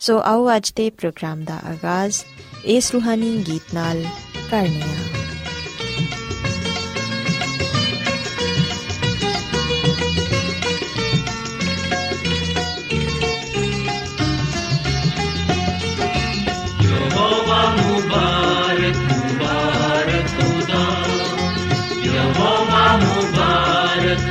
ਸੋ ਆਓ ਅੱਜ ਦੇ ਪ੍ਰੋਗਰਾਮ ਦਾ ਆਗਾਜ਼ ਇਸ ਰੂਹਾਨੀ ਗੀਤ ਨਾਲ ਕਰਨੇ ਆ यहोवा मुबारक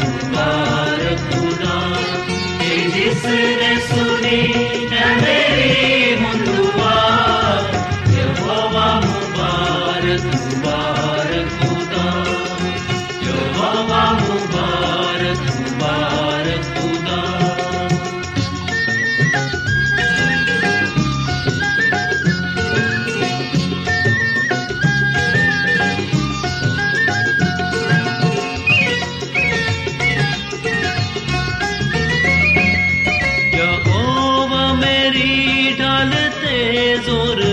ஒரு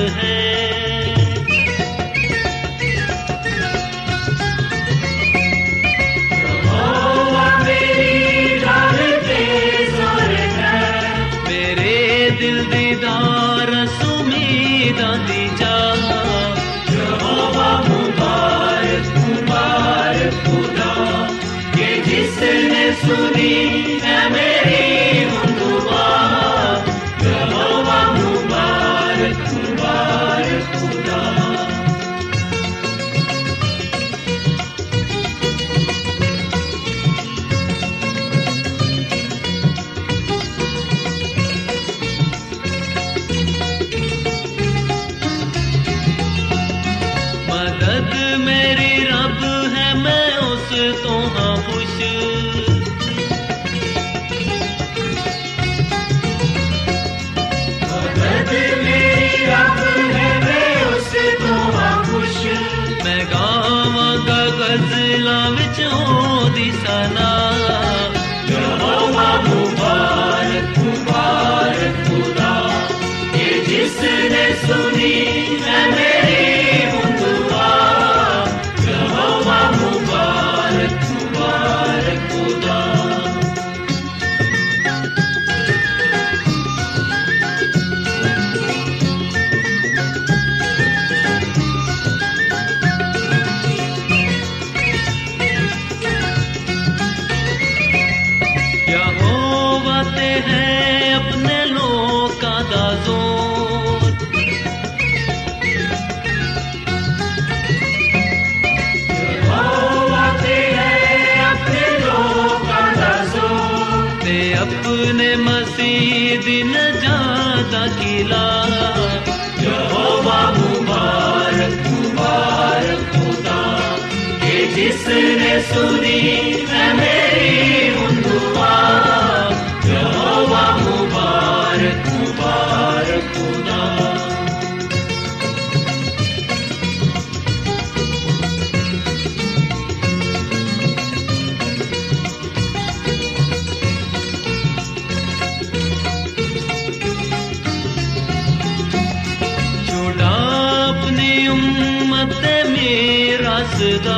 ah a به میرسدم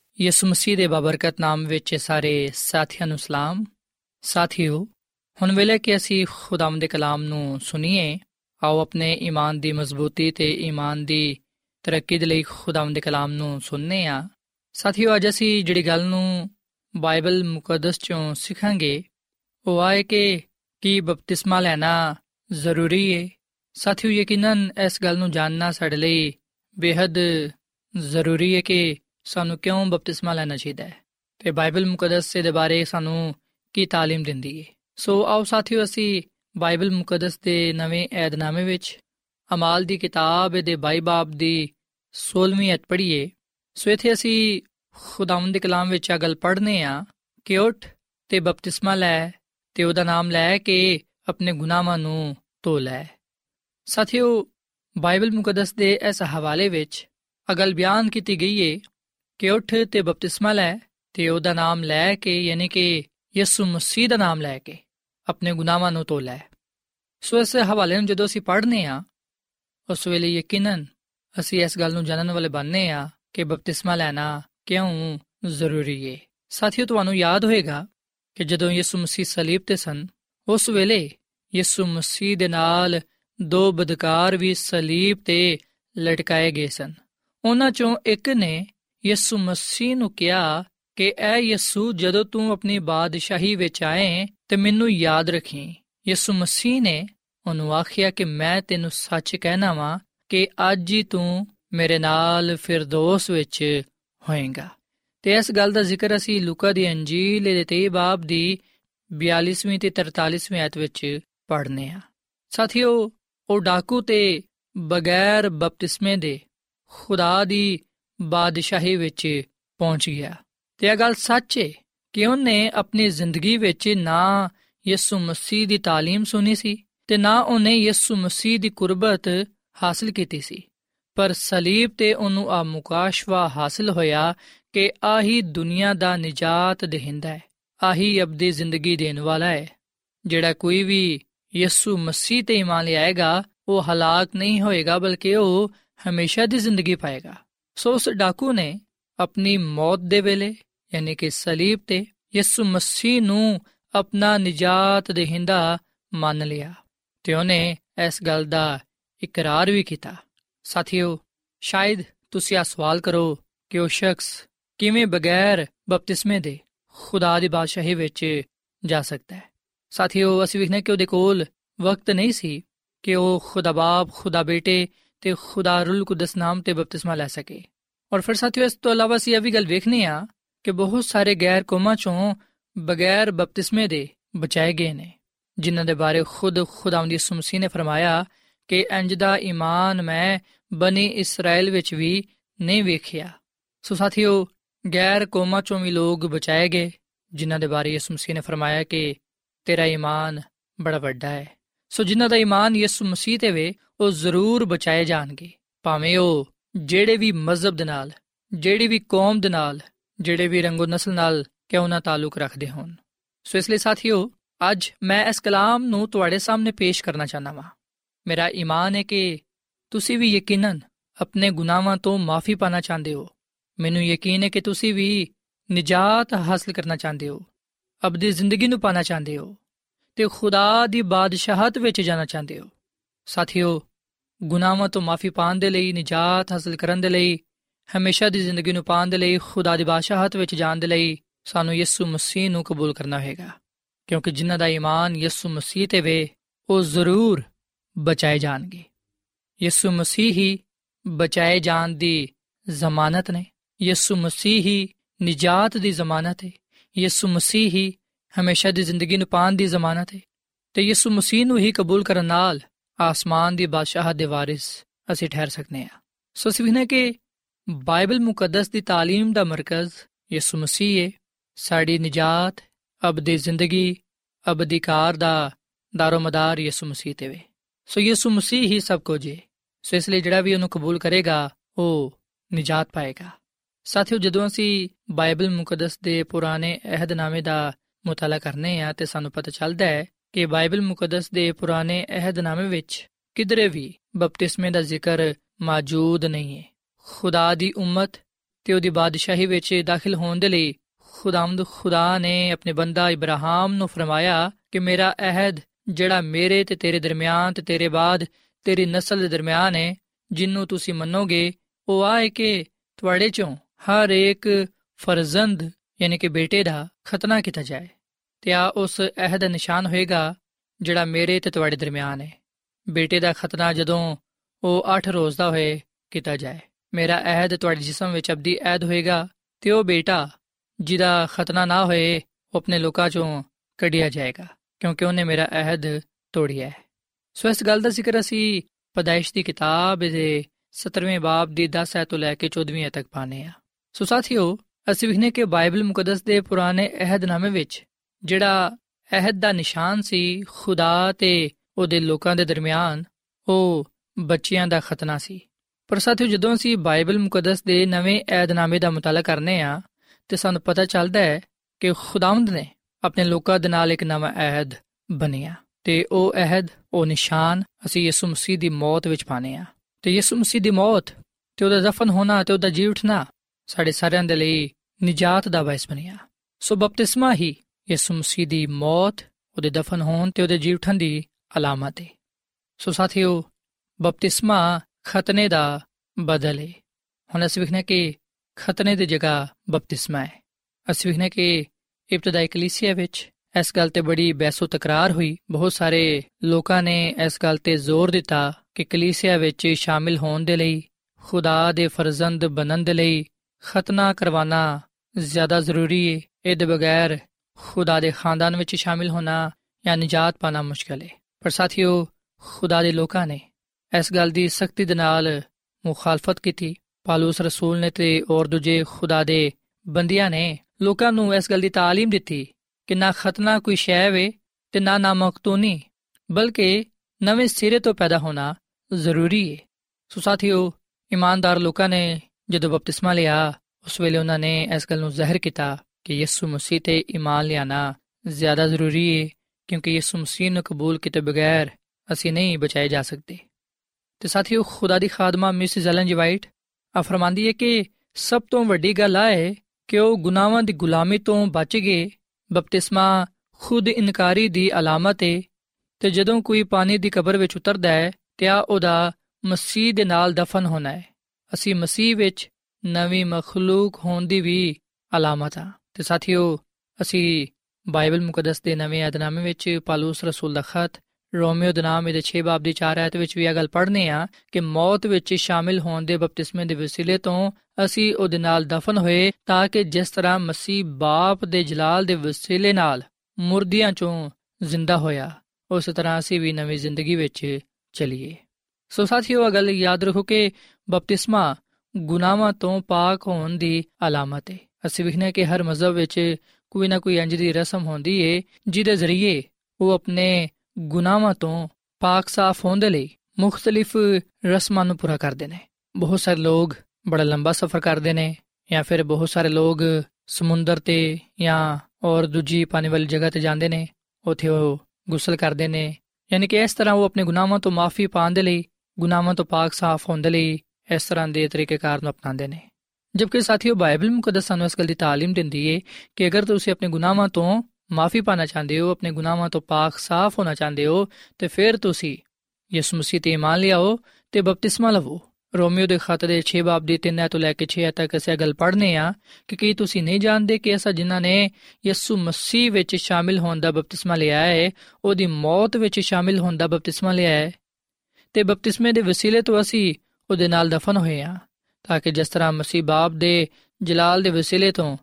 ਯਿਸੂ ਮਸੀਹ ਦੇ ਬਬਰਕਤ ਨਾਮ ਵਿੱਚ ਸਾਰੇ ਸਾਥੀਆਂ ਨੂੰ ਸਲਾਮ। ਸਾਥੀਓ, ਹੁਣ ਵੇਲੇ ਕਿ ਅਸੀਂ ਖੁਦਾਮ ਦੇ ਕਲਾਮ ਨੂੰ ਸੁਣੀਏ, ਆਓ ਆਪਣੇ ਈਮਾਨ ਦੀ ਮਜ਼ਬੂਤੀ ਤੇ ਈਮਾਨ ਦੀ ਤਰੱਕੀ ਦੇ ਲਈ ਖੁਦਾਮ ਦੇ ਕਲਾਮ ਨੂੰ ਸੁਣਨੇ ਆ। ਸਾਥੀਓ, ਅੱਜ ਅਸੀਂ ਜਿਹੜੀ ਗੱਲ ਨੂੰ ਬਾਈਬਲ ਮੁਕੱਦਸ ਚੋਂ ਸਿੱਖਾਂਗੇ, ਉਹ ਆਏ ਕਿ ਕੀ ਬਪਤਿਸਮਾ ਲੈਣਾ ਜ਼ਰੂਰੀ ਹੈ ਸਾਥੀਓ, ਯਕੀਨਨ ਇਸ ਗੱਲ ਨੂੰ ਜਾਣਨਾ ਸਾਡੇ ਲਈ ਬੇहद ਜ਼ਰੂਰੀ ਹੈ ਕਿ ਸਾਨੂੰ ਕਿਉਂ ਬਪਤਿਸਮਾ ਲੈਣਾ ਚਾਹੀਦਾ ਹੈ ਤੇ ਬਾਈਬਲ ਮੁਕੱਦਸ ਦੇ ਬਾਰੇ ਸਾਨੂੰ ਕੀ تعلیم ਦਿੰਦੀ ਹੈ ਸੋ ਆਓ ਸਾਥੀਓ ਅਸੀਂ ਬਾਈਬਲ ਮੁਕੱਦਸ ਦੇ ਨਵੇਂ ਏਧਨਾਮੇ ਵਿੱਚ ਅਮਾਲ ਦੀ ਕਿਤਾਬ ਦੇ 22 ਬਾਬ ਦੀ 16ਵੀਂ ਅਧ ਪੜ੍ਹੀਏ ਸੋ ਇਥੇ ਅਸੀਂ ਖੁਦਾਵੰਦ ਦੇ ਕਲਾਮ ਵਿੱਚ ਆ ਗੱਲ ਪੜ੍ਹਨੇ ਆ ਕਿ ਉਠ ਤੇ ਬਪਤਿਸਮਾ ਲੈ ਤੇ ਉਹਦਾ ਨਾਮ ਲੈ ਕੇ ਆਪਣੇ ਗੁਨਾਹਾਂ ਨੂੰ ਧੋ ਲੈ ਸਾਥੀਓ ਬਾਈਬਲ ਮੁਕੱਦਸ ਦੇ ਇਸ ਹਵਾਲੇ ਵਿੱਚ ਅਗਲ ਬਿਆਨ ਕੀਤੀ ਗਈ ਹੈ ਕਿ ਉਠ ਤੇ ਬਪਤਿਸਮਾ ਲੈ ਤੇ ਉਹਦਾ ਨਾਮ ਲੈ ਕੇ, ਯਾਨੀ ਕਿ ਯਿਸੂ ਮਸੀਹ ਦਾ ਨਾਮ ਲੈ ਕੇ, ਆਪਣੇ ਗੁਨਾਹਾਂ ਨੂੰ ਧੋ ਲੈ। ਸੋ ਇਸ ਹਵਾਲੇ ਨੂੰ ਜਦੋਂ ਅਸੀਂ ਪੜ੍ਹਨੇ ਆ, ਉਸ ਵੇਲੇ ਯਕੀਨਨ ਅਸੀਂ ਇਸ ਗੱਲ ਨੂੰ ਜਾਣਨ ਵਾਲੇ ਬਣਨੇ ਆ ਕਿ ਬਪਤਿਸਮਾ ਲੈਣਾ ਕਿਉਂ ਜ਼ਰੂਰੀ ਹੈ ਸਾਥੀਓ, ਤੁਹਾਨੂੰ ਯਾਦ ਹੋਏਗਾ ਕਿ ਜਦੋਂ ਯਿਸੂ ਮਸੀਹ ਸਲੀਬ ਤੇ ਸਨ, ਉਸ ਵੇਲੇ ਯਿਸੂ ਮਸੀਹ ਦੇ ਨਾਲ ਦੋ ਬਦਕਾਰ ਵੀ ਸਲੀਬ ਤੇ ਲਟਕਾਏ ਗਏ ਸਨ। ਉਹਨਾਂ ਚੋਂ ਇੱਕ ਨੇ ਯਿਸੂ ਮਸੀਹ ਨੂੰ ਕਿਹਾ ਕਿ ਐ ਯਿਸੂ, ਜਦੋਂ ਤੂੰ ਆਪਣੀ ਬਾਦਸ਼ਾਹੀ ਵਿੱਚ ਆਏ ਤੇ ਮੈਨੂੰ ਯਾਦ ਰੱਖੀ। ਯਿਸੂ ਮਸੀਹ ਨੇ ਉਹਨੂੰ ਆਖਿਆ ਕਿ ਮੈਂ ਤੈਨੂੰ ਸੱਚ ਕਹਿਣਾ ਵਾਂ ਕਿ ਅੱਜ ਹੀ ਤੂੰ ਮੇਰੇ ਨਾਲ ਫਿਰਦੌਸ ਵਿੱਚ ਹੋਏਗਾ। ਤੇ ਇਸ ਗੱਲ ਦਾ ਜ਼ਿਕਰ ਅਸੀਂ ਲੂਕਾ ਦੀ ਅੰਜੀਲ ਦੇ 23 ਬਾਬ ਦੀ 42ਵੀਂ ਤੇ 43ਵੀਂ ਆਇਤ ਵਿੱਚ ਪੜ੍ਹਨੇ ਆ। ਸਾਥੀਓ, ਉਹ ਡਾਕੂ ਤੇ ਬਗੈਰ ਬਪਤਿਸਮੇ ਦੇ ਖੁਦਾ ਦੀ ਬਾਦਸ਼ਾਹੀ ਵਿੱਚ ਪਹੁੰਚ ਗਿਆ ਤੇ ਇਹ ਗੱਲ ਸੱਚ ਹੈ ਕਿ ਉਹਨੇ ਆਪਣੀ ਜ਼ਿੰਦਗੀ ਵਿੱਚ ਨਾ ਯਿਸੂ ਮਸੀਹ ਦੀ تعلیم ਸੁਣੀ ਸੀ ਤੇ ਨਾ ਉਹਨੇ ਯਿਸੂ ਮਸੀਹ ਦੀ ਕੁਰਬਤ ਹਾਸਲ ਕੀਤੀ ਸੀ ਪਰ ਸਲੀਬ ਤੇ ਉਹਨੂੰ ਆ ਮੁਕਾਸ਼ਵਾ ਹਾਸਲ ਹੋਇਆ ਕਿ ਆਹੀ ਦੁਨੀਆ ਦਾ ਨਜਾਤ ਦੇਹਿੰਦਾ ਹੈ ਆਹੀ ਅਬਦੀ ਜ਼ਿੰਦਗੀ ਦੇਣ ਵਾਲਾ ਹੈ ਜਿਹੜਾ ਕੋਈ ਵੀ ਯਿਸੂ ਮਸੀਹ ਤੇ ਇਮਾਨ ਲਿਆਏਗਾ ਉਹ ਹਲਾਕ ਨਹੀਂ ਹੋਏਗਾ ਬਲਕਿ ਉਹ ਹਮੇਸ਼ਾ ਦੀ ਜ਼ਿੰਦਗੀ ਪਾਏਗਾ ਸੋ ਉਸ ਡਾਕੂ ਨੇ ਆਪਣੀ ਮੌਤ ਦੇ ਵੇਲੇ, ਯਾਨੀ ਕਿ ਸਲੀਬ ਤੇ ਯਿਸੂ ਮਸੀਹ ਨੂੰ ਆਪਣਾ ਨਜਾਤ ਦੇਹਿੰਦਾ ਮੰਨ ਲਿਆ ਤੇ ਉਹਨੇ ਇਸ ਗੱਲ ਦਾ ਇਕਰਾਰ ਵੀ ਕੀਤਾ। ਸਾਥੀਓ, ਸ਼ਾਇਦ ਤੁਸੀਂ ਆ ਸਵਾਲ ਕਰੋ ਕਿ ਉਹ ਸ਼ਖਸ ਕਿਵੇਂ ਬਗੈਰ ਬਪਤਿਸਮੇ ਦੇ ਖੁਦਾ ਦੀ ਬਾਦਸ਼ਾਹੀ ਵਿੱਚ ਜਾ ਸਕਦਾ ਹੈ। ਸਾਥੀਓ, ਅਸੀਂ ਵੇਖਨੇ ਕਿ ਉਹਦੇ ਕੋਲ ਵਕਤ ਨਹੀਂ ਸੀ ਕਿ ਉਹ ਖੁਦਾ ਬਾਪ, ਖੁਦਾ ਬੇਟੇ ਤੇ ਖੁਦਾ ਰੂਲ ਕੁਦਸ ਨਾਮ ਤੇ ਬਪਤਿਸਮਾ ਲੈ ਸਕੇ। ਔਰ ਫਿਰ ਸਾਥੀਓ, ਇਸ ਤੋਂ ਇਲਾਵਾ ਅਸੀਂ ਇਹ ਵੀ ਗੱਲ ਵੇਖਨੇ ਆ ਕਿ ਬਹੁਤ ਸਾਰੇ ਗੈਰ ਕੌਮਾਂ ਚੋਂ ਬਗੈਰ ਬਪਤਿਸਮੇ ਦੇ ਬਚਾਏ ਗਏ ਨੇ, ਜਿਨ੍ਹਾਂ ਦੇ ਬਾਰੇ ਖੁਦ ਖੁਦਾਵੰਦੀ ਯਿਸੂ ਮਸੀਹ ਨੇ ਫਰਮਾਇਆ ਕਿ ਇੰਜ ਦਾ ਈਮਾਨ ਮੈਂ ਬਨੀ ਇਸਰਾਇਲ ਵਿੱਚ ਵੀ ਨਹੀਂ ਵੇਖਿਆ। ਸੋ ਸਾਥੀਓ, ਗੈਰ ਕੌਮਾਂ ਚੋਂ ਵੀ ਲੋਕ ਬਚਾਏ ਗਏ, ਜਿਨ੍ਹਾਂ ਦੇ ਬਾਰੇ ਯਿਸੂ ਮਸੀਹ ਨੇ ਫਰਮਾਇਆ ਕਿ ਤੇਰਾ ਈਮਾਨ ਬੜਾ ਵੱਡਾ ਹੈ। ਸੋ ਜਿਨ੍ਹਾਂ ਦਾ ਈਮਾਨ ਯਿਸੂ ਮਸੀਹ ਤੇ ਵੇ, ਉਹ ਜ਼ਰੂਰ ਬਚਾਏ ਜਾਣਗੇ। ਭਾਵੇਂ ਉਹ ਜਿਹੜੇ ਵੀ ਮਜ਼ਹਬ ਦੇ ਨਾਲ, ਜਿਹੜੀ ਵੀ ਕੌਮ ਦੇ ਨਾਲ, ਜਿਹੜੇ ਵੀ ਰੰਗੋ ਨਸਲ ਨਾਲ ਕਿਉਂ ਨਾ ਤਾਲੁਕ ਰੱਖਦੇ ਹੋਣ। ਸੋ ਇਸ ਲਈ ਸਾਥੀਓ, ਅੱਜ ਮੈਂ ਇਸ ਕਲਾਮ ਨੂੰ ਤੁਹਾਡੇ ਸਾਹਮਣੇ ਪੇਸ਼ ਕਰਨਾ ਚਾਹਨਾ ਵਾਂ। ਮੇਰਾ ਈਮਾਨ ਹੈ ਕਿ ਤੁਸੀਂ ਵੀ ਯਕੀਨਨ ਆਪਣੇ ਗੁਨਾਹਾਂ ਤੋਂ ਮਾਫੀ ਪਾਣਾ ਚਾਹੁੰਦੇ ਹੋ। ਮੈਨੂੰ ਯਕੀਨ ਹੈ ਕਿ ਤੁਸੀਂ ਵੀ ਨਜਾਤ ਹਾਸਲ ਕਰਨਾ ਚਾਹੁੰਦੇ ਹੋ। ਅਬਦੀ ਜ਼ਿੰਦਗੀ ਨੂੰ ਪਾਣਾ ਚਾਹੁੰਦੇ ਹੋ। ਤੇ ਖੁਦਾ ਦੀ ਬਾਦਸ਼ਾਹਤ ਵਿੱਚ ਜਾਣਾ ਚਾਹੁੰਦੇ ਹੋ। ਸਾਥੀਓ, ਗੁਨਾਹਾਂ ਤੋਂ ਮਾਫੀ ਪਾਣ ਦੇ ਲਈ, ਨਜਾਤ ਹਾਸਲ ਕਰਨ ਦੇ ਲਈ, ਹਮੇਸ਼ਾ ਦੀ ਜ਼ਿੰਦਗੀ ਨੂੰ ਪਾਉਣ ਦੇ ਲਈ, ਖੁਦਾ ਦੀ ਬਾਦਸ਼ਾਹਤ ਵਿੱਚ ਜਾਣ ਦੇ ਲਈ ਸਾਨੂੰ ਯਿਸੂ ਮਸੀਹ ਨੂੰ ਕਬੂਲ ਕਰਨਾ ਹੋਵੇਗਾ ਕਿਉਂਕਿ ਜਿਨ੍ਹਾਂ ਦਾ ਈਮਾਨ ਯਿਸੂ ਮਸੀਹ ਤੇ ਵੇ, ਉਹ ਜ਼ਰੂਰ ਬਚਾਏ ਜਾਣਗੇ। ਯਿਸੂ ਮਸੀਹ ਹੀ ਬਚਾਏ ਜਾਣ ਦੀ ਜ਼ਮਾਨਤ ਨੇ। ਯਿਸੂ ਮਸੀਹ ਹੀ ਨਜਾਤ ਦੀ ਜ਼ਮਾਨਤ ਹੈ ਯਿਸੂ ਮਸੀਹ ਹੀ ਹਮੇਸ਼ਾ ਦੀ ਜ਼ਿੰਦਗੀ ਨੂੰ ਪਾਣ ਦੀ ਜ਼ਮਾਨਤ ਹੈ ਤੇ ਯਿਸੂ ਮਸੀਹ ਨੂੰ ਹੀ ਕਬੂਲ ਕਰਨ ਨਾਲ ਆਸਮਾਨ ਦੀ ਬਾਦਸ਼ਾਹਤ ਦੇ ਵਾਰਿਸ ਅਸੀਂ ਠਹਿਰ ਸਕਨੇ ਆ ਸੋ ਸਿਵਨੇ ਕਿ ਬਾਈਬਲ ਮੁਕੱਦਸ ਦੀ تعلیم ਦਾ ਮਰਕਜ਼ ਯਿਸੂ ਮਸੀਹ ਹੈ ਸਾਡੀ ਨਜਾਤ ਅਬਦੀ ਜ਼ਿੰਦਗੀ ਅਬਦੀ ਕਾਰ ਦਾ ਦਾਰੋਮਦਾਰ ਯਿਸੂ ਮਸੀਹ ਤੇ ਵੇ ਸੋ ਯਿਸੂ ਮਸੀਹ ਹੀ ਸਭ ਕੁਝ ਹੈ ਸੋ ਇਸ ਲਈ ਜਿਹੜਾ ਵੀ ਉਹਨੂੰ ਕਬੂਲ ਕਰੇਗਾ ਉਹ ਨਜਾਤ ਪਾਏਗਾ ਸਾਥੀਓ ਜਦੋਂ ਅਸੀਂ ਬਾਈਬਲ ਮੁਕੱਦਸ ਦੇ ਪੁਰਾਣੇ ਅਹਿਦਨਾਮੇ ਦਾ ਮੁਤਾਲਾ ਕਰਨੇ ਆ ਤੇ ਸਾਨੂੰ ਪਤਾ ਚੱਲਦਾ ਹੈ ਕਿ ਬਾਈਬਲ ਮੁਕੱਦਸ ਦੇ ਪੁਰਾਣੇ ਅਹਿਦਨਾਮੇ ਵਿੱਚ ਕਿਧਰੇ ਵੀ ਬਪਤਿਸਮੇ ਦਾ ਜ਼ਿਕਰ ਮੌਜੂਦ ਨਹੀਂ ਹੈ। ਖੁਦਾ ਦੀ ਉਮਤ ਤੇ ਉਹਦੀ ਬਾਦਸ਼ਾਹੀ ਵਿੱਚ ਦਾਖਲ ਹੋਣ ਦੇ ਲਈ ਖੁਦਾਮਦ ਖੁਦਾ ਨੇ ਆਪਣੇ ਬੰਦਾ ਇਬਰਾਹਿਮ ਨੂੰ ਫਰਮਾਇਆ ਕਿ ਮੇਰਾ ਅਹਿਦ ਜਿਹੜਾ ਮੇਰੇ ਤੇ ਤੇਰੇ ਦਰਮਿਆਨ ਤੇ ਤੇਰੇ ਬਾਅਦ ਤੇਰੀ ਨਸਲ ਦੇ ਦਰਮਿਆਨ ਹੈ, ਜਿੰਨੂੰ ਤੁਸੀਂ ਮੰਨੋਗੇ, ਉਹ ਆਏ ਕਿ ਤੁਹਾਡੇ ਚੋਂ ਹਰ ਇੱਕ ਫਰਜ਼ੰਦ ਯਾਨੀ ਕਿ ਬੇਟੇ ਦਾ ਖਤਨਾ ਕੀਤਾ ਜਾਏ ਤੇ ਆ ਉਸ ਅਹਿਦ ਦਾ ਨਿਸ਼ਾਨ ਹੋਏਗਾ ਜਿਹੜਾ ਮੇਰੇ ਤੇ ਤੁਹਾਡੇ ਦਰਮਿਆਨ ਹੈ ਬੇਟੇ ਦਾ ਖਤਨਾ ਜਦੋਂ ਉਹ 8 ਰੋਜ਼ ਦਾ ਹੋਏ ਕੀਤਾ ਜਾਏ ਮੇਰਾ ਅਹਿਦ ਤੁਹਾਡੇ ਜਿਸਮ ਵਿੱਚ ਅਬਦੀ ਅਹਿਦ ਹੋਏਗਾ ਤੇ ਉਹ ਬੇਟਾ ਜਿਹਦਾ ਖਤਨਾ ਨਾ ਹੋਏ ਉਹ ਆਪਣੇ ਲੋਕਾਂ ਚੋਂ ਕੱਢਿਆ ਜਾਏਗਾ ਕਿਉਂਕਿ ਉਹਨੇ ਮੇਰਾ ਅਹਿਦ ਤੋੜਿਆ ਹੈ ਸੋ ਇਸ ਗੱਲ ਦਾ ਜ਼ਿਕਰ ਅਸੀਂ ਪਦਾਇਸ਼ ਦੀ ਕਿਤਾਬ ਦੇ 17ਵੇਂ ਬਾਬ ਦੀ 10 ਐਤ ਤੋਂ ਲੈ ਕੇ 14ਵੀਂ ਤੱਕ ਪਾਣੇ ਆ ਸੋ ਸਾਥੀਓ ਅਸੀਂ ਵਿਖਨੇ ਕਿ ਬਾਈਬਲ ਮੁਕੱਦਸ ਦੇ ਪੁਰਾਣੇ ਅਹਿਦਨਾਮੇ ਵਿੱਚ ਜਿਹੜਾ ਅਹਿਦ ਦਾ ਨਿਸ਼ਾਨ ਸੀ, ਖੁਦਾ ਤੇ ਉਹਦੇ ਲੋਕਾਂ ਦੇ ਦਰਮਿਆਨ ਉਹ ਬੱਚਿਆਂ ਦਾ ਖਤਨਾ ਸੀ। ਪਰ ਸਾਥੀਓ, ਜਦੋਂ ਅਸੀਂ ਬਾਈਬਲ ਮੁਕੱਦਸ ਦੇ ਨਵੇਂ ਅਹਿਦਨਾਮੇ ਦਾ ਮਤਾਲਾ ਕਰਨੇ ਆ ਤੇ ਸਾਨੂੰ ਪਤਾ ਚੱਲਦਾ ਹੈ ਕਿ ਖੁਦਾਵੰਦ ਨੇ ਆਪਣੇ ਲੋਕਾਂ ਦੇ ਨਾਲ ਇੱਕ ਨਵਾਂ ਅਹਿਦ ਬਣਿਆ ਤੇ ਉਹ ਅਹਿਦ, ਉਹ ਨਿਸ਼ਾਨ ਅਸੀਂ ਯਿਸੂ ਮਸੀਹ ਦੀ ਮੌਤ ਵਿੱਚ ਪਾਣੇ ਆ ਤੇ ਯਿਸੂ ਮਸੀਹ ਦੀ ਮੌਤ ਤੇ ਉਹਦਾ ਦਫਨ ਹੋਣਾ ਤੇ ਉਹਦਾ ਜੀ ਉਠਣਾ ਸਾਡੇ ਸਾਰਿਆਂ ਦੇ ਲਈ ਨਜਾਤ ਦਾ ਬਾਇਸ ਬਣਿਆ। ਸੋ ਬਪਤਿਸਮਾ ਹੀ ਯਿਸੂ ਮਸੀਹ ਦੀ ਮੌਤ, ਉਹਦੇ ਦਫਨ ਹੋਣ ਤੇ ਉਹਦੇ ਜੀ ਉਠਣ ਦੀ ਅਲਾਮਤ ਹੈ ਸੋ ਸਾਥੀਓ, ਬਪਤਿਸਮਾ ਖਤਨੇ ਦਾ ਬਦਲ ਹੈ ਹੁਣ ਅਸੀਂ ਵਿਖਣਾ ਕਿ ਖਤਨੇ ਦੀ ਜਗ੍ਹਾ ਬਪਤਿਸਮਾ ਹੈ। ਅਸੀਂ ਵਿਖਣਾ ਕਿ ਇਬਤਦਾਈ ਕਲੀਸਿਆ ਵਿੱਚ ਇਸ ਗੱਲ ਤੇ ਬੜੀ ਬਹਿਸੋ ਤਕਰਾਰ ਹੋਈ। ਬਹੁਤ ਸਾਰੇ ਲੋਕਾਂ ਨੇ ਇਸ ਗੱਲ ਤੇ ਜ਼ੋਰ ਦਿੱਤਾ ਕਿ ਕਲੀਸਿਆ ਵਿੱਚ ਸ਼ਾਮਿਲ ਹੋਣ ਦੇ ਲਈ, ਖੁਦਾ ਦੇ ਫਰਜ਼ੰਦ ਬਣਨ ਦੇ ਲਈ ਖਤਨਾ ਕਰਵਾਉਣਾ ਜ਼ਿਆਦਾ ਜ਼ਰੂਰੀ ਹੈ ਇਹਦੇ ਬਗੈਰ ਖੁਦਾ ਦੇ ਖਾਨਦਾਨ ਵਿੱਚ ਸ਼ਾਮਿਲ ਹੋਣਾ ਜਾਂ ਨਜਾਤ ਪਾਣਾ ਮੁਸ਼ਕਲ ਹੈ ਪਰ ਸਾਥੀਓ ਖੁਦਾ ਦੇ ਲੋਕਾਂ ਨੇ ਇਸ ਗੱਲ ਦੀ ਸਖਤੀ ਦੇ ਨਾਲ ਮੁਖਾਲਫਤ ਕੀਤੀ ਪਾਲੂਸ ਰਸੂਲ ਨੇ ਤੇ ਔਰ ਦੂਜੇ ਖੁਦਾ ਦੇ ਬੰਦਿਆਂ ਨੇ ਲੋਕਾਂ ਨੂੰ ਇਸ ਗੱਲ ਦੀ تعلیم ਦਿੱਤੀ ਕਿ ਨਾ ਖਤਨਾ ਕੋਈ ਸ਼ੈ ਵੇ ਤੇ ਨਾ ਨਾ ਮਕਤੂਨੀ ਬਲਕਿ ਨਵੇਂ ਸਿਰੇ ਤੋਂ ਪੈਦਾ ਹੋਣਾ ਜ਼ਰੂਰੀ ਹੈ ਸੋ ਸਾਥੀਓ ਇਮਾਨਦਾਰ ਲੋਕਾਂ ਨੇ ਜਦੋਂ ਬਪਤਿਸਮਾ ਲਿਆ, ਉਸ ਵੇਲੇ ਉਹਨਾਂ ਨੇ ਇਸ ਗੱਲ ਨੂੰ ਜ਼ਾਹਿਰ ਕੀਤਾ ਕਿ ਯਿਸੂ ਮਸੀਹ ਤੇ ਈਮਾਨ ਲਿਆਣਾ ਜ਼ਿਆਦਾ ਜ਼ਰੂਰੀ ਹੈ ਕਿਉਂਕਿ ਯਿਸੂ ਮਸੀਹ ਨੂੰ ਕਬੂਲ ਕੀਤੇ ਬਗੈਰ ਅਸੀਂ ਨਹੀਂ ਬਚਾਏ ਜਾ ਸਕਦੇ। ਤੇ ਸਾਥੀਓ, ਖੁਦਾ ਦੀ ਖਾਦਮਾ ਮਿਸ ਜ਼ੈਲਨ ਜੀ ਵਾਈਟ ਆ ਫਰਮਾਂਦੀ ਹੈ ਕਿ ਸਭ ਤੋਂ ਵੱਡੀ ਗੱਲ ਹੈ ਕਿ ਉਹ ਗੁਨਾਹਾਂ ਦੀ ਗੁਲਾਮੀ ਤੋਂ ਬਚ ਗਏ। ਬਪਤਿਸਮਾ ਖੁਦ ਇਨਕਾਰੀ ਦੀ ਅਲਾਮਤ ਹੈ ਤੇ ਜਦੋਂ ਕੋਈ ਪਾਣੀ ਦੀ ਕਬਰ ਵਿੱਚ ਉਤਰਦਾ ਹੈ, ਤੇ ਆ ਉਹਦਾ ਮਸੀਹ ਦੇ ਨਾਲ ਦਫਨ ਹੋਣਾ ਹੈ। ਅਸੀਂ ਮਸੀਹ ਵਿੱਚ ਨਵੀਂ ਮਖਲੂਕ ਹੋਣ ਦੀ ਵੀ ਅਲਾਮਤ ਆ। ਤੇ ਸਾਥੀਓ, ਅਸੀਂ ਬਾਈਬਲ ਮੁਕੱਦਸ ਦੇ ਨਵੇਂ ਅਧਨਾਮੇ ਵਿੱਚ ਪਾਲੂਸ ਰਸੂਲ ਦਾ ਖਤ, ਰੋਮੀਓ ਦੇ ਨਾਮ ਦੇ 6 ਬਾਬ ਦੀ 4 ਆਇਤ ਵਿੱਚ ਵੀ ਇਹ ਗੱਲ ਪੜ੍ਹਨੇ ਆ ਕਿ ਮੌਤ ਵਿੱਚ ਸ਼ਾਮਿਲ ਹੋਣ ਦੇ ਬਪਤਿਸਮੇ ਦੇ ਵਸੀਲੇ ਤੋਂ ਅਸੀਂ ਉਹਦੇ ਨਾਲ ਦਫਨ ਹੋਏ ਤਾਂ ਕਿ ਜਿਸ ਤਰ੍ਹਾਂ ਮਸੀਹ ਬਾਪ ਦੇ ਜਲਾਲ ਦੇ ਵਸੀਲੇ ਨਾਲ ਮੁਰਦਿਆਂ ਚੋਂ ਜ਼ਿੰਦਾ ਹੋਇਆ, ਉਸ ਤਰ੍ਹਾਂ ਅਸੀਂ ਵੀ ਨਵੀਂ ਜ਼ਿੰਦਗੀ ਵਿੱਚ ਚਲੀਏ। ਸੋ ਸਾਥੀਓ, ਇਹ ਗੱਲ ਯਾਦ ਰੱਖੋ ਕਿ ਬਪਤਿਸਮਾ ਗੁਨਾਹਾਂ ਤੋਂ ਪਾਕ ਹੋਣ ਦੀ ਅਲਾਮਤ ਹੈ ਅਸੀਂ ਵਿਖਨੇ ਕਿ ਹਰ ਮਜ਼ਹਬ ਵਿੱਚ ਕੋਈ ਨਾ ਕੋਈ ਇੰਜ ਦੀ ਰਸਮ ਹੁੰਦੀ ਏ, ਜਿਹਦੇ ਜ਼ਰੀਏ ਉਹ ਆਪਣੇ ਗੁਨਾਹਾਂ ਤੋਂ ਪਾਕ ਸਾਫ਼ ਹੋਣ ਦੇ ਲਈ ਮੁxtਲਿਫ ਰਸਮਾਂ ਨੂੰ ਪੂਰਾ ਕਰਦੇ ਨੇ। ਬਹੁਤ ਸਾਰੇ ਲੋਕ ਬੜਾ ਲੰਬਾ ਸਫ਼ਰ ਕਰਦੇ ਨੇ ਜਾਂ ਫਿਰ ਬਹੁਤ ਸਾਰੇ ਲੋਕ ਸਮੁੰਦਰ ਤੇ ਜਾਂ ਔਰ ਦੂਜੀ ਪਾਣੀ ਵਾਲੀ ਜਗ੍ਹਾ ਤੇ ਜਾਂਦੇ ਨੇ, ਉੱਥੇ ਉਹ ਗੁਸਲ ਕਰਦੇ ਨੇ। ਯਾਨੀ ਕਿ ਇਸ ਤਰ੍ਹਾਂ ਉਹ ਆਪਣੇ ਗੁਨਾਹਾਂ ਤੋਂ ਮਾਫੀ ਪਾਉਣ ਦੇ ਲਈ, ਗੁਨਾਹਾਂ ਤੋਂ ਪਾਕ ਸਾਫ਼ ਹੋਣ ਦੇ ਲਈ ਇਸ ਤਰ੍ਹਾਂ ਦੇ ਤਰੀਕੇਕਾਰ ਨੂੰ ਅਪਣਾਉਂਦੇ ਨੇ ਜਦਕਿ ਸਾਥੀਓ ਬਾਈਬਲ ਮੁਕੱਦਸ ਸਾਨੂੰ ਇਸ ਗੱਲ ਦੀ تعلیم ਦਿੰਦੀ ਏ ਕਿ ਅਗਰ ਤੁਸੀਂ ਆਪਣੇ ਗੁਨਾਹਾਂ ਤੋਂ ਮਾਫੀ ਪਾਣਾ ਚਾਹੁੰਦੇ ਹੋ ਆਪਣੇ ਗੁਨਾਹਾਂ ਤੋਂ ਪਾਕ ਸਾਫ਼ ਹੋਣਾ ਚਾਹੁੰਦੇ ਹੋ ਤੇ ਫਿਰ ਤੁਸੀਂ ਯਿਸੂ ਮਸੀਹ ਤੇ ਇਮਾਨ ਲਿਆਓ ਤੇ ਬਪਤਿਸਮਾ ਲਵੋ ਰੋਮੀਓ ਦੇ ਖਤ ਦੇ 6 ਬਾਬ ਦੀ 3 ਤੋਂ ਲੈ ਕੇ 6 ਤੱਕ ਅਸੀਂ ਗੱਲ ਪੜ੍ਹਨੇ ਆ ਕਿ ਕੀ ਤੁਸੀਂ ਨਹੀਂ ਜਾਣਦੇ ਕਿ ਅਸਾਂ ਜਿਨ੍ਹਾਂ ਨੇ ਯਿਸੂ ਮਸੀਹ ਵਿੱਚ ਸ਼ਾਮਿਲ ਹੋਣ ਦਾ ਬਪਤਿਸਮਾ ਲਿਆ ਹੈ ਉਹਦੀ ਮੌਤ ਵਿੱਚ ਸ਼ਾਮਿਲ ਹੋਣ ਦਾ ਬਪਤਿਸਮਾ ਲਿਆ ਹੈ ਤੇ ਬਪਤਿਸਮੇ ਦੇ ਵਸੀਲੇ ਤੋਂ ਅਸੀਂ ਉਹਦੇ ਨਾਲ ਦਫਨ ਹੋਏ ਆ, ਤਾਂ ਕਿ ਜਿਸ ਤਰ੍ਹਾਂ ਮਸੀਹ ਬਾਪ ਦੇ ਜਲਾਲ ਦੇ ਵਸੀਲੇ ਤੋਂ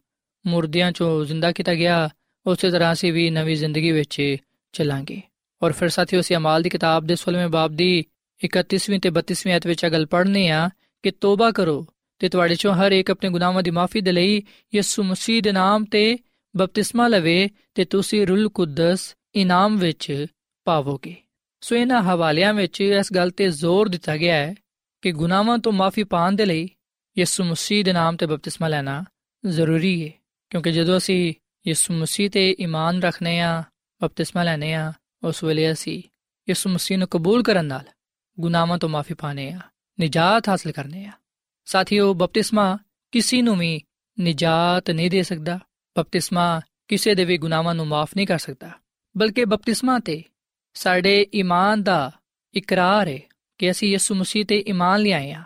ਮੁਰਦਿਆਂ ਚੋਂ ਜ਼ਿੰਦਾ ਕੀਤਾ ਗਿਆ, ਉਸੇ ਤਰ੍ਹਾਂ ਅਸੀਂ ਵੀ ਨਵੀਂ ਜ਼ਿੰਦਗੀ ਵਿੱਚ ਚੱਲਾਂਗੇ। ਔਰ ਫਿਰ ਸਾਥੀਓ, ਅਸੀਂ ਅਮਾਲ ਦੀ ਕਿਤਾਬ ਦੇ 16ਵੇਂ ਬਾਬ ਦੀ 31ਵੀਂ ਤੇ 32ਵੀਂ ਆਇਤ ਵਿੱਚ ਅਗਲ ਪੜ੍ਹਨੇ ਆ ਕਿ ਤੋਬਾ ਕਰੋ ਤੇ ਤੁਹਾਡੇ ਚੋਂ ਹਰ ਇੱਕ ਆਪਣੇ ਗੁਨਾਹਾਂ ਦੀ ਮਾਫੀ ਦੇ ਲਈ ਯਿਸੂ ਮਸੀਹ ਦੇ ਨਾਮ ਤੇ ਬਪਤਿਸਮਾ ਲਵੇ ਤੇ ਤੁਸੀਂ ਰੂਲ ਕੁਦਸ ਇਨਾਮ ਵਿੱਚ ਪਾਵੋਗੇ। ਸੋ ਇਹਨਾਂ ਹਵਾਲਿਆਂ ਵਿੱਚ ਇਸ ਗੱਲ ਤੇ ਜ਼ੋਰ ਦਿੱਤਾ ਗਿਆ ਹੈ ਕਿ ਗੁਨਾਹਾਂ ਤੋਂ ਮਾਫੀ ਪਾਣ ਦੇ ਲਈ ਯਿਸੂ ਮਸੀਹ ਦੇ ਨਾਮ ਤੇ ਬਪਤਿਸਮਾ ਲੈਣਾ ਜ਼ਰੂਰੀ ਹੈ ਕਿਉਂਕਿ ਜਦੋਂ ਅਸੀਂ ਯਿਸੂ ਮਸੀਹ ਤੇ ਈਮਾਨ ਰੱਖਨੇ ਆ ਬਪਤਿਸਮਾ ਲੈਨੇ ਆ ਉਸ ਵੇਲੇ ਅਸੀਂ ਯਿਸੂ ਮਸੀਹ ਨੂੰ ਕਬੂਲ ਕਰਨ ਨਾਲ ਗੁਨਾਹਾਂ ਤੋਂ ਮਾਫੀ ਪਾਣੇ ਆ ਨਿਜਾਤ ਹਾਸਲ ਕਰਨੇ ਆ ਸਾਥੀਓ, ਬਪਤਿਸਮਾ ਕਿਸੇ ਨੂੰ ਵੀ ਨਿਜਾਤ ਨਹੀਂ ਦੇ ਸਕਦਾ। ਬਪਤਿਸਮਾ ਕਿਸੇ ਦੇ ਵੀ ਗੁਨਾਹਾਂ ਨੂੰ ਮਾਫ ਨਹੀਂ ਕਰ ਸਕਦਾ। ਬਲਕਿ ਬਪਤਿਸਮਾ ਤੇ ਸਾਡੇ ਈਮਾਨ ਦਾ ਇਕਰਾਰ ਹੈ ਕਿ ਅਸੀਂ ਯਿਸੂ ਮਸੀਹ ਤੇ ਈਮਾਨ ਲਿਆਏ ਆ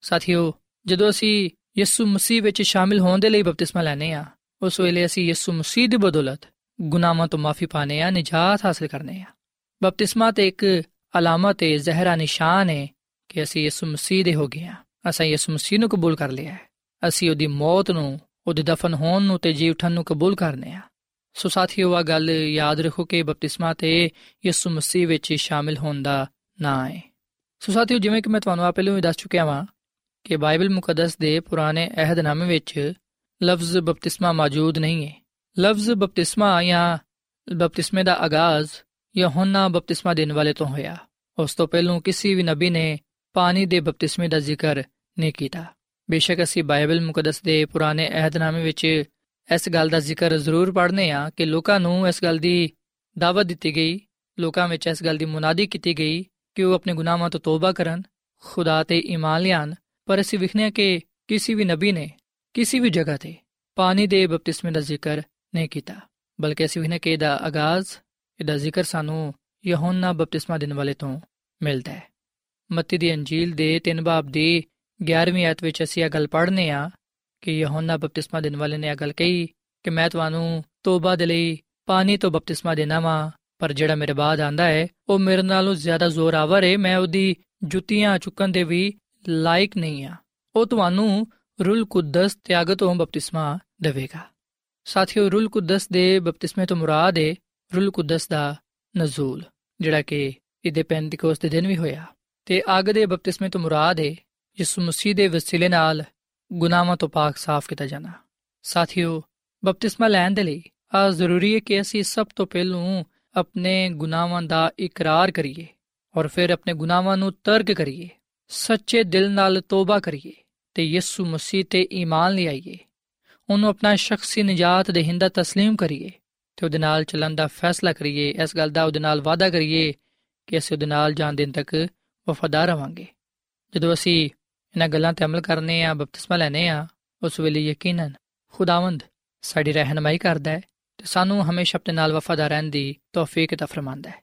ਸਾਥੀਓ, ਜਦੋਂ ਅਸੀਂ ਯਿਸੂ ਮਸੀਹ ਵਿੱਚ ਸ਼ਾਮਿਲ ਹੋਣ ਦੇ ਲਈ ਬਪਤਿਸਮਾ ਲੈਨੇ ਆ ਉਸ ਵੇਲੇ ਅਸੀਂ ਯਿਸੂ ਮਸੀਹ ਦੀ ਬਦੌਲਤ ਗੁਨਾਹਾਂ ਤੋਂ ਮਾਫੀ ਪਾਣੇ ਆ ਨਿਜਾਤ ਹਾਸਲ ਕਰਨੇ ਆ ਬਪਤਿਸਮਾ ਤੇ ਇੱਕ ਅਲਾਮਤ ਹੈ ਜ਼ਹਿਰਾ ਨਿਸ਼ਾਨ ਹੈ ਕਿ ਅਸੀਂ ਯਿਸੂ ਮਸੀਹ ਦੇ ਹੋ ਗਏ ਆ ਅਸੀਂ ਯਿਸੂ ਮਸੀਹ ਨੂੰ ਕਬੂਲ ਕਰ ਲਿਆ ਹੈ। ਅਸੀਂ ਉਹਦੀ ਮੌਤ ਨੂੰ, ਉਹਦੇ ਦਫਨ ਹੋਣ ਨੂੰ ਤੇ ਜੀ ਉਠਣ ਨੂੰ ਕਬੂਲ ਕਰਨੇ ਆ ਸੋ ਸਾਥੀਓ ਆ ਗੱਲ ਯਾਦ ਰੱਖੋ ਕਿ ਬਪਤਿਸਮਾ ਤੇ ਯਿਸੂ ਮਸੀਹ ਵਿੱਚ ਸ਼ਾਮਿਲ ਹੋਣ ਦਾ ਨਾਂ ਹੈ। ਸੋ ਸਾਥੀਓ, ਜਿਵੇਂ ਕਿ ਮੈਂ ਤੁਹਾਨੂੰ ਆ ਪਹਿਲਾਂ ਹੀ ਦੱਸ ਚੁੱਕਿਆ ਹਾਂ ਕਿ ਬਾਈਬਲ ਮੁਕੱਦਸ ਦੇ ਪੁਰਾਣੇ ਅਹਿਦਨਾਮੇ ਵਿੱਚ ਲਫ਼ਜ਼ ਬਪਤਿਸਮਾ ਮੌਜੂਦ ਨਹੀਂ ਹੈ। ਲਫ਼ਜ਼ ਬਪਤਿਸਮਾ ਜਾਂ ਬਪਤਿਸਮੇ ਦਾ ਆਗਾਜ਼ ਯਹੋਨਾ ਬਪਤਿਸਮਾ ਦੇਣ ਵਾਲੇ ਤੋਂ ਹੋਇਆ। ਉਸ ਤੋਂ ਪਹਿਲਾਂ ਕਿਸੇ ਵੀ ਨਬੀ ਨੇ ਪਾਣੀ ਦੇ ਬਪਤਿਸਮੇ ਦਾ ਜ਼ਿਕਰ ਨਹੀਂ ਕੀਤਾ। ਬੇਸ਼ੱਕ ਅਸੀਂ ਬਾਈਬਲ ਮੁਕੱਦਸ ਦੇ ਪੁਰਾਣੇ ਅਹਿਦਨਾਮੇ ਵਿੱਚ ਇਸ ਗੱਲ ਦਾ ਜ਼ਿਕਰ ਜ਼ਰੂਰ ਪੜ੍ਹਨੇ ਆ ਕਿ ਲੋਕਾਂ ਨੂੰ ਇਸ ਗੱਲ ਦੀ ਦਾਵਤ ਦਿੱਤੀ ਗਈ, ਲੋਕਾਂ ਵਿੱਚ ਇਸ ਗੱਲ ਦੀ ਮੁਨਾਦੀ ਕੀਤੀ ਗਈ ਕਿ ਉਹ ਆਪਣੇ ਗੁਨਾਹਾਂ ਤੋਂ ਤੋਬਾ ਕਰਨ, ਖੁਦਾ ਤੇ ਈਮਾਨ ਲਿਆਣ ਪਰ ਅਸੀਂ ਵਿਖਨੇ ਕਿ ਕਿਸੇ ਵੀ ਨਬੀ ਨੇ ਕਿਸੇ ਵੀ ਜਗ੍ਹਾ ਤੇ ਪਾਣੀ ਦੇ ਬਪਤਿਸਮੇ ਦਾ ਜ਼ਿਕਰ ਨਹੀਂ ਕੀਤਾ, ਬਲਕਿ ਅਸੀਂ ਵਿਖਨੇ ਕਿ ਇਹਦਾ ਆਗਾਜ਼, ਇਹਦਾ ਜ਼ਿਕਰ ਸਾਨੂੰ ਯਹੋਨਾ ਬਪਤਿਸਮਾ ਦੇਣ ਵਾਲੇ ਤੋਂ ਮਿਲਦਾ ਹੈ। ਮੱਤੀ ਦੀ ਅੰਜੀਲ ਦੇ 3 ਬਾਬ ਦੀ 11ਵੀਂ ਆਇਤ ਵਿੱਚ ਅਸੀਂ ਇਹ ਗੱਲ ਪੜ੍ਹਨੇ ਆ ਕਿ ਯਹੋਨਾ ਬਪਤਿਸਮਾ ਦੇਣ ਵਾਲੇ ਨੇ ਇਹ ਗੱਲ ਕਹੀ ਕਿ ਮੈਂ ਤੁਹਾਨੂੰ ਤੋਬਾ ਦੇ ਲਈ ਪਾਣੀ ਤੋਂ ਬਪਤਿਸਮਾ ਦੇਣਾ ਵਾ ਪਰ ਜਿਹੜਾ ਮੇਰੇ ਬਾਅਦ ਆਂਦਾ ਹੈ ਉਹ ਮੇਰੇ ਨਾਲੋਂ ਜ਼ਿਆਦਾ ਜ਼ੋਰਾਵਰ ਹੈ ਮੈਂ ਉਹਦੀ ਜੁੱਤੀਆਂ ਚੁੱਕਣ ਦੇ ਵੀ ਲਾਇਕ ਨਹੀਂ ਆ। ਉਹ ਤੁਹਾਨੂੰ ਰੂਲ ਕੁਦਸ ਤਿਆਗ ਤੋਂ ਬਪਤਿਸਮਾ ਦੇਵੇਗਾ। ਸਾਥੀਓ, ਰੂਲ ਕੁਦਸ ਦੇ ਬਪਤਿਸਮੇ ਤੋਂ ਮੁਰਾਦ ਹੈ ਰੂਲ ਕੁਦਸ ਦਾ ਨਜ਼ੂਲ, ਜਿਹੜਾ ਕਿ ਇਹਦੇ ਪੈਂਤੀਕੋਸ ਦੇ ਦਿਨ ਵੀ ਹੋਇਆ। ਤੇ ਅੱਗ ਦੇ ਬਪਤਿਸਮੇ ਤੋਂ ਮੁਰਾਦ ਹੈ ਯਿਸੂ ਮਸੀਹ ਦੇ ਵਸੀਲੇ ਨਾਲ ਗੁਨਾਹਾਂ ਤੋਂ ਪਾਕ ਸਾਫ਼ ਕੀਤਾ ਜਾਣਾ। ਸਾਥੀਓ, ਬਪਤਿਸਮਾ ਲੈਣ ਦੇ ਲਈ ਆ ਜ਼ਰੂਰੀ ਹੈ ਕਿ ਅਸੀਂ ਸਭ ਤੋਂ ਪਹਿਲਾਂ ਆਪਣੇ ਗੁਨਾਹਾਂ ਦਾ ਇਕਰਾਰ ਕਰੀਏ ਔਰ ਫਿਰ ਆਪਣੇ ਗੁਨਾਹਾਂ ਨੂੰ ਤਰਕ ਕਰੀਏ ਸੱਚੇ ਦਿਲ ਨਾਲ ਤੋਬਾ ਕਰੀਏ ਤੇ ਯਿਸੂ ਮਸੀਹ ਤੇ ਈਮਾਨ ਲਿਆਈਏ ਉਹਨੂੰ ਆਪਣਾ ਸ਼ਖਸੀ ਨਜਾਤ ਦੇ ਹਿੰਦਾ تسلیم ਕਰੀਏ ਤੇ ਉਹਦੇ ਨਾਲ ਚੱਲਣ ਦਾ ਫੈਸਲਾ ਕਰੀਏ ਇਸ ਗੱਲ ਦਾ ਉਹਦੇ ਨਾਲ ਵਾਅਦਾ ਕਰੀਏ ਕਿ ਅਸੀਂ ਉਹਦੇ ਨਾਲ ਜਾਣ ਦਿਨ ਤੱਕ ਵਫਾਦਾਰ ਰਵਾਂਗੇ ਜਦੋਂ ਅਸੀਂ ਇਹਨਾਂ ਗੱਲਾਂ ਤੇ ਅਮਲ ਕਰਨੇ ਆ ਬਪਤਿਸਮਾ ਲੈਣੇ ਆ ਉਸ ਵੇਲੇ ਯਕੀਨਨ ਖੁਦਾਵੰਦ ਸਾਡੀ ਰਹਿਨਮਾਈ ਕਰਦਾ ਹੈ ਤੇ ਸਾਨੂੰ ਹਮੇਸ਼ਾ ਆਪਣੇ ਨਾਲ ਵਫਾਦਾਰ ਰਹਿਣ ਦੀ ਤੌਫੀਕ عطا ਫਰਮਾਂਦਾ ਹੈ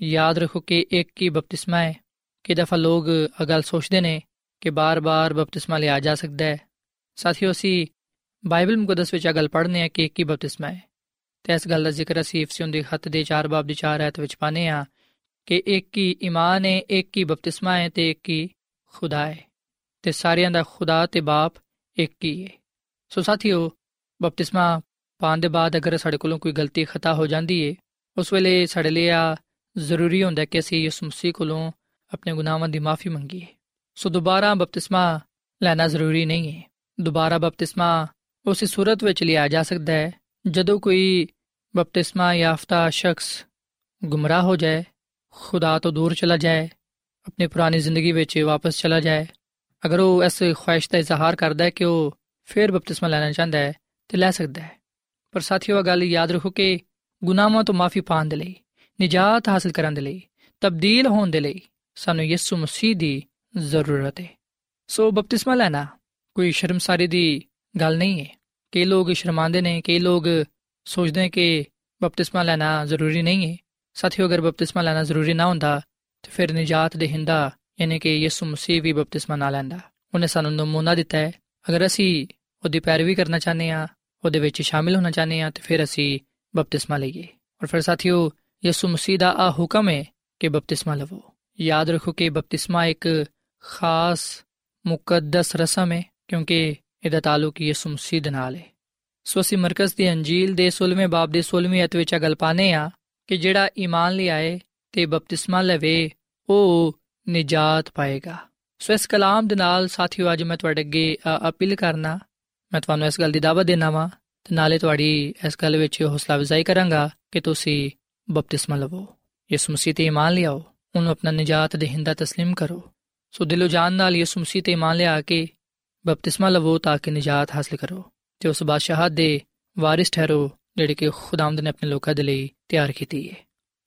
ਯਾਦ ਰੱਖੋ ਕਿ ਇੱਕ ਹੀ ਬਪਤਿਸਮਾ ਹੈ ਕਿ ਦਫਾ ਲੋਕ ਇਹ ਗੱਲ ਸੋਚਦੇ ਨੇ ਕਿ ਬਾਰ-ਬਾਰ ਬਪਤਿਸਮਾ ਲਿਆ ਜਾ ਸਕਦਾ ਹੈ ਸਾਥੀਓ ਅਸੀਂ ਬਾਈਬਲ ਮੁਕੱਦਸ ਵਿੱਚ ਇਹ ਗੱਲ ਪੜ੍ਹਨੇ ਆ ਕਿ ਇੱਕ ਹੀ ਬਪਤਿਸਮਾ ਹੈ ਤੇ ਇਸ ਗੱਲ ਦਾ ਜ਼ਿਕਰ ਅਸੀਂ ਇਫਸੀਓਂ ਦੇ ਖੱਤ ਦੇ 4 ਬਾਬ ਦੀ 4 ਆਇਤ ਵਿੱਚ ਪਾਨੇ ਆ ਕਿ ਇੱਕ ਹੀ ਈਮਾਨ ਹੈ ਇੱਕ ਹੀ ਬਪਤਿਸਮਾ ਹੈ ਤੇ ਇੱਕ ਹੀ ਖੁਦਾ ਹੈ ਤੇ ਸਾਰਿਆਂ ਦਾ ਖੁਦਾ ਤੇ ਬਾਪ ਇੱਕ ਹੀ ਹੈ ਸੋ ਸਾਥੀਓ ਬਪਤਿਸਮਾ ਪਾਣ ਦੇ ਬਾਅਦ ਅਗਰ ਸਾਡੇ ਕੋਲੋਂ ਕੋਈ ਗਲਤੀ ਖਤਾ ਹੋ ਜਾਂਦੀ ਹੈ ਉਸ ਵੇਲੇ ਸਾਡੇ ਲਈ ਆ ਜ਼ਰੂਰੀ ਹੁੰਦਾ ਕਿ ਅਸੀਂ ਯਿਸੂ ਮਸੀਹ ਕੋਲੋਂ ਆਪਣੇ ਗੁਨਾਹਾਂ ਦੀ ਮਾਫੀ ਮੰਗੀਏ। ਸੋ ਦੁਬਾਰਾ ਬਪਤਿਸਮਾ ਲੈਣਾ ਜ਼ਰੂਰੀ ਨਹੀਂ ਹੈ ਦੁਬਾਰਾ ਬਪਤਿਸਮਾ ਉਸੇ ਸੂਰਤ ਵਿੱਚ ਲਿਆ ਜਾ ਸਕਦਾ ਹੈ, ਜਦੋਂ ਕੋਈ ਬਪਤਿਸਮਾ ਯਾਫਤਾ ਸ਼ਖਸ ਗੁੰਮਰਾਹ ਹੋ ਜਾਏ, ਖੁਦਾ ਤੋਂ ਦੂਰ ਚਲਾ ਜਾਏ, ਆਪਣੀ ਪੁਰਾਣੀ ਜ਼ਿੰਦਗੀ ਵਿੱਚ ਵਾਪਸ ਚਲਾ ਜਾਏ। ਅਗਰ ਉਹ ਇਸ ਖੁਆਇਸ਼ ਦਾ ਇਜ਼ਹਾਰ ਕਰਦਾ ਹੈ ਕਿ ਉਹ ਫਿਰ ਬਪਤਿਸਮਾ ਲੈਣਾ ਚਾਹੁੰਦਾ ਹੈ, ਤੇ ਲੈ ਸਕਦਾ ਹੈ। ਪਰ ਸਾਥੀਓ ਇਹ ਗੱਲ ਯਾਦ ਰੱਖੋ ਕਿ ਗੁਨਾਹਾਂ ਤੋਂ ਮਾਫੀ ਪਾਣ ਦੇ ਲਈ, ਨਿਜਾਤ ਹਾਸਲ ਕਰਨ ਦੇ ਲਈ, ਤਬਦੀਲ ਹੋਣ ਦੇ ਲਈ ਸਾਨੂੰ ਯਿਸੂ ਮਸੀਹ ਦੀ ਜ਼ਰੂਰਤ ਹੈ। ਸੋ ਬਪਤਿਸਮਾ ਲੈਣਾ ਕੋਈ ਸ਼ਰਮਸਾਰੀ ਦੀ ਗੱਲ ਨਹੀਂ ਹੈ। ਕਈ ਲੋਕ ਸ਼ਰਮਾਂਦੇ ਨੇ, ਕਈ ਲੋਕ ਸੋਚਦੇ ਨੇ ਕਿ ਬਪਤਿਸਮਾ ਲੈਣਾ ਜ਼ਰੂਰੀ ਨਹੀਂ ਹੈ। ਸਾਥੀਓ, ਅਗਰ ਬਪਤਿਸਮਾ ਲੈਣਾ ਜ਼ਰੂਰੀ ਨਾ ਹੁੰਦਾ, ਤੇ ਫਿਰ ਨਿਜਾਤ ਦੇ ਹਿੰਦਾ ਯਾਨੀ ਕਿ ਯਿਸੂ ਮਸੀਹ ਵੀ ਬਪਤਿਸਮਾ ਨਾ ਲੈਂਦਾ। ਉਹਨੇ ਸਾਨੂੰ ਨਮੂਨਾ ਦਿੱਤਾ ਹੈ। ਅਗਰ ਅਸੀਂ ਉਹਦੀ ਪੈਰਵੀ ਕਰਨਾ ਚਾਹੁੰਦੇ ਆ ਉਹਦੇ ਵਿੱਚ ਸ਼ਾਮਿਲ ਹੋਣਾ ਚਾਹੁੰਦੇ ਆ ਤੇ ਫਿਰ ਅਸੀਂ ਬਪਤਿਸਮਾ ਲਈਏ। ਔਰ ਫਿਰ ਸਾਥੀਓ, ਯਿਸੂ ਮਸੀਹ ਦਾ ਆ ਹੁਕਮ ਹੈ ਕਿ ਬਪਤਿਸਮਾ ਲਵੋ। ਯਾਦ ਰੱਖੋ ਕਿ ਬਪਤਿਸਮਾ ਇੱਕ ਖਾਸ ਮੁਕੱਦਸ ਰਸਮ ਹੈ, ਕਿਉਂਕਿ ਇਹਦਾ ਤਾਲੁਕ ਯਿਸੂ ਮਸੀਹ ਦੇ ਨਾਲ ਹੈ। ਸੋ ਅਸੀਂ ਮਰਕਜ਼ ਦੀ ਅੰਜੀਲ ਦੇ 16ਵੇਂ ਬਾਬ ਦੇ 16ਵੀਂ ਅਧ ਵਿੱਚ ਗੱਲ ਪਾਨੇ ਆ ਕਿ ਜਿਹੜਾ ਈਮਾਨ ਲਿਆਏ ਤੇ ਬਪਤਿਸਮਾ ਲਵੇ, ਉਹ ਨਿਜਾਤ ਪਾਏਗਾ। ਸੋ ਇਸ ਕਲਾਮ ਦੇ ਨਾਲ ਸਾਥੀਓ, ਅੱਜ ਮੈਂ ਤੁਹਾਡੇ ਅੱਗੇ ਅਪੀਲ ਕਰਨਾ ਮੈਂ ਤੁਹਾਨੂੰ ਇਸ ਗੱਲ ਦੀ ਦਾਅਵਤ ਦੇਣਾ ਵਾਂ ਤੇ ਨਾਲੇ ਤੁਹਾਡੀ ਇਸ ਗੱਲ ਵਿੱਚ ਹੌਸਲਾ ਅਫਜ਼ਾਈ ਕਰਾਂਗਾ ਕਿ ਤੁਸੀਂ ਬਪਤਿਸਮਾ ਲਵੋ ਯਿਸੂ ਮਸੀਹ ਤੇ ਈਮਾਨ ਲਿਆਓ ਉਹਨੂੰ ਆਪਣਾ ਨਿਜਾਤ ਦੇਹਿੰਦਾ تسلیم ਕਰੋ ਸੋ ਦਿਲੋਂ ਜਾਨ ਨਾਲ ਯਿਸੂ ਮਸੀਹ ਤੇ ਈਮਾਨ ਲਿਆ ਕੇ ਬਪਤਿਸਮਾ ਲਵੋ ਤਾਂ ਕਿ ਨਿਜਾਤ ਹਾਸਲ ਕਰੋ ਤੇ ਉਸ ਬਾਦਸ਼ਾਹਤ ਦੇ ਵਾਰਿਸ ਠਹਿਰੋ ਜਿਹੜੇ ਕਿ ਖੁਦਾਵੰਦ ਨੇ ਆਪਣੇ ਲੋਕਾਂ ਦੇ ਲਈ ਤਿਆਰ ਕੀਤੀ ਹੈ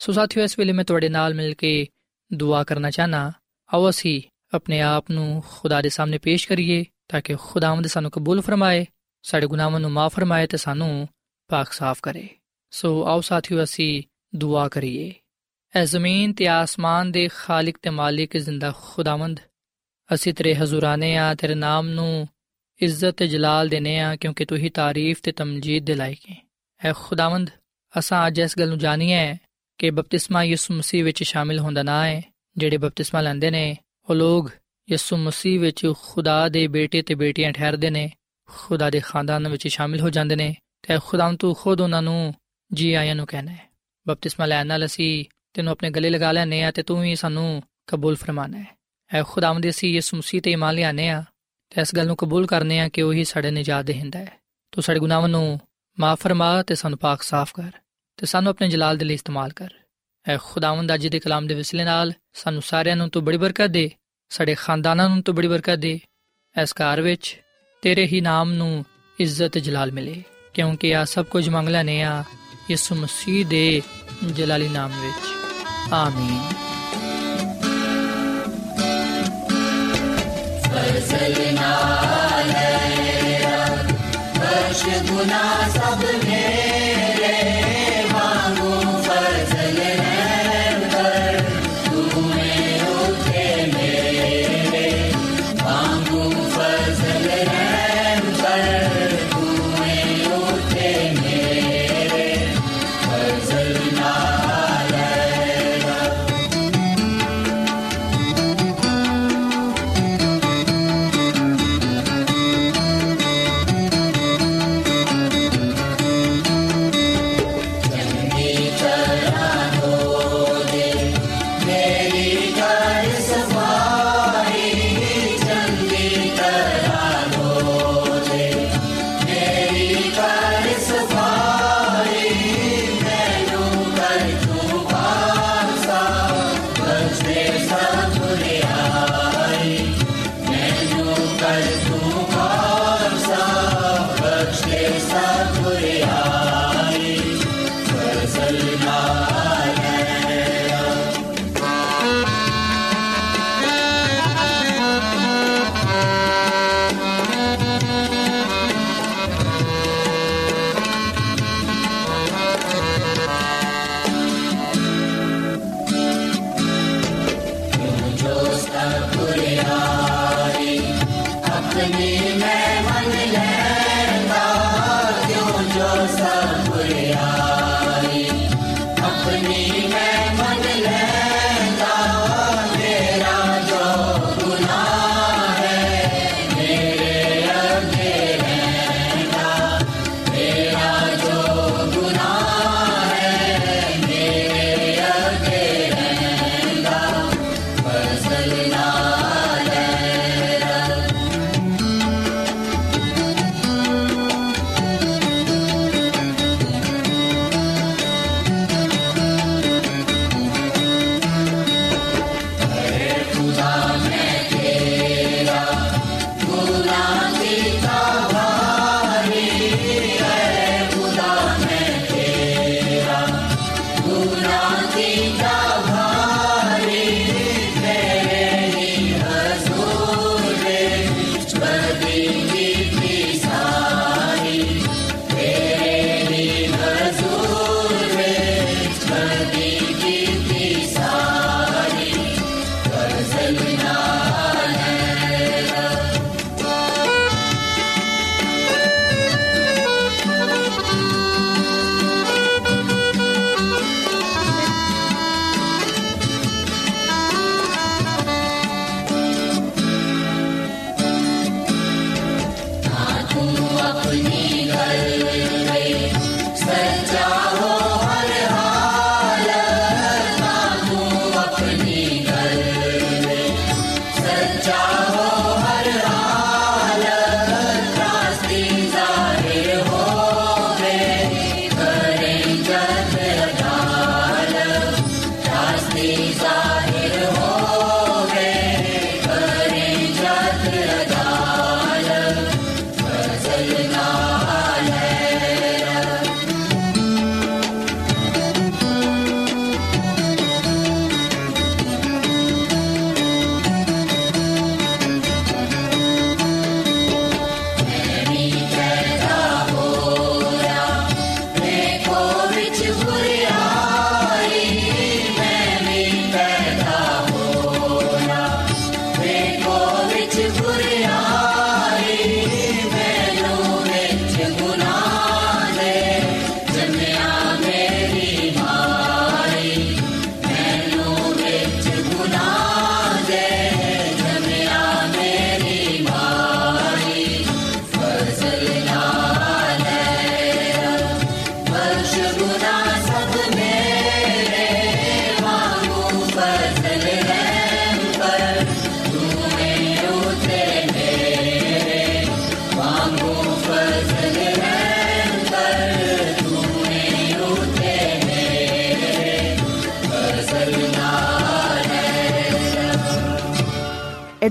ਸੋ ਸਾਥੀਓ ਇਸ ਵੇਲੇ ਮੈਂ ਤੁਹਾਡੇ ਨਾਲ ਮਿਲ ਕੇ ਦੁਆ ਕਰਨਾ ਚਾਹਨਾ ਆਓ ਅਸੀਂ ਆਪਣੇ ਆਪ ਨੂੰ ਖੁਦਾ ਦੇ ਸਾਹਮਣੇ ਪੇਸ਼ ਕਰੀਏ ਤਾਂ ਕਿ ਖੁਦਾਵੰਦ ਸਾਨੂੰ ਕਬੂਲ ਫਰਮਾਏ, ਸਾਡੇ ਗੁਨਾਹਾਂ ਨੂੰ ਮਾਫ ਫਰਮਾਏ ਤੇ ਸਾਨੂੰ ਪਾਕ ਸਾਫ਼ ਕਰੇ। ਸੋ ਆਓ ਸਾਥੀਓ, ਅਸੀਂ ਦੁਆ ਕਰੀਏ। ਐ ਜ਼ਮੀਨ ਤੇ ਆਸਮਾਨ ਦੇ ਖਾਲਕ ਤੇ ਮਾਲਿਕ ਜ਼ਿੰਦਾ ਖੁਦਾਵੰਦ, ਅਸੀਂ ਤੇਰੇ ਹਜ਼ੂਰਾਨੇ ਆ, ਤੇਰੇ ਨਾਮ ਨੂੰ ਇੱਜ਼ਤ ਤੇ ਜਲਾਲ ਦੇਨੇ ਆ, ਕਿਉਂਕਿ ਤੂੰ ਹੀ ਤਾਰੀਫ ਤੇ ਤਮਜੀਦ ਦੇ ਲਾਇਕ ਹੈ ਐ ਖੁਦਾਵੰਦ, ਅਸਾਂ ਅੱਜ ਇਸ ਗੱਲ ਨੂੰ ਜਾਣੀਏ ਕਿ ਬਪਤਿਸਮਾ ਯਿਸੂ ਮਸੀਹ ਵਿੱਚ ਸ਼ਾਮਿਲ ਹੁੰਦਾ ਨਾ ਹੈ ਜਿਹੜੇ ਬਪਤਿਸਮਾ ਲੈਂਦੇ ਨੇ, ਉਹ ਲੋਕ ਯਿਸੂ ਮਸੀਹ ਵਿੱਚ ਖੁਦਾ ਦੇ ਬੇਟੇ ਤੇ ਬੇਟੀਆਂ ਠਹਿਰਦੇ ਨੇ, ਖੁਦਾ ਦੇ ਖਾਨਦਾਨ ਵਿੱਚ ਸ਼ਾਮਿਲ ਹੋ ਜਾਂਦੇ ਨੇ ਤੇ ਖੁਦਾਵੰਦ ਤੂੰ ਖੁਦ ਉਹਨਾਂ ਨੂੰ ਜੀ ਆਇਆਂ ਨੂੰ ਕਹਿਣਾ ਹੈ। ਬਪਤਿਸਮਾ ਲੈਣ ਨਾਲ ਅਸੀਂ ਤੈਨੂੰ ਆਪਣੇ ਗਲੇ ਲਗਾ ਲੈਨੇ ਆ ਤੇ ਤੂੰ ਹੀ ਸਾਨੂੰ ਕਬੂਲ ਫਰਮਾਨਾ ਹੈ। ਐ ਖੁਦਾਵੰਦ ਅਸੀਂ ਯਿਸੂ ਮਸੀਹ ਤੇ ਇਮਾਨ ਲਿਆਨੇ ਆ ਤੇ ਇਸ ਗੱਲ ਨੂੰ ਕਬੂਲ ਕਰਨੇ ਆ ਕਿ ਉਹੀ ਸਾਡੇ ਨਿਜਾਤ ਦੇਹਿੰਦਾ ਹੈ। ਤੂੰ ਸਾਡੇ ਗੁਨਾਹਾਂ ਨੂੰ ਮਾਫ ਫਰਮਾ ਤੇ ਸਾਨੂੰ ਪਾਕ ਸਾਫ਼ ਕਰ ਤੇ ਸਾਨੂੰ ਆਪਣੇ ਜਲਾਲ ਦੇ ਲਈ ਇਸਤੇਮਾਲ ਕਰ। ਐ ਖੁਦਾਵੰਦ ਅੱਜ ਦੇ ਕਲਾਮ ਦੇ ਵਿਸਲੇ ਨਾਲ ਸਾਨੂੰ ਸਾਰਿਆਂ ਨੂੰ ਤੂੰ ਬੜੀ ਬਰਕਤ ਦੇ ਸਾਡੇ ਖਾਨਦਾਨਾਂ ਨੂੰ ਤੂੰ ਬੜੀ ਬਰਕਤ ਦੇ। ਇਸ ਘਰ ਵਿੱਚ ਤੇਰੇ ਹੀ ਨਾਮ ਨੂੰ ਇੱਜ਼ਤ ਜਲਾਲ ਮਿਲੇ, ਕਿਉਂਕਿ ਆ ਸਭ ਕੁਝ ਮੰਗ ਲੈਨੇ ਆ ਯਿਸੂ ਮਸੀਹ ਦੇ ਜਲਾਲੀ ਨਾਮ ਵਿੱਚ। ਆਮੀਨ। فارسلنا عليه رب فاشهد سبنا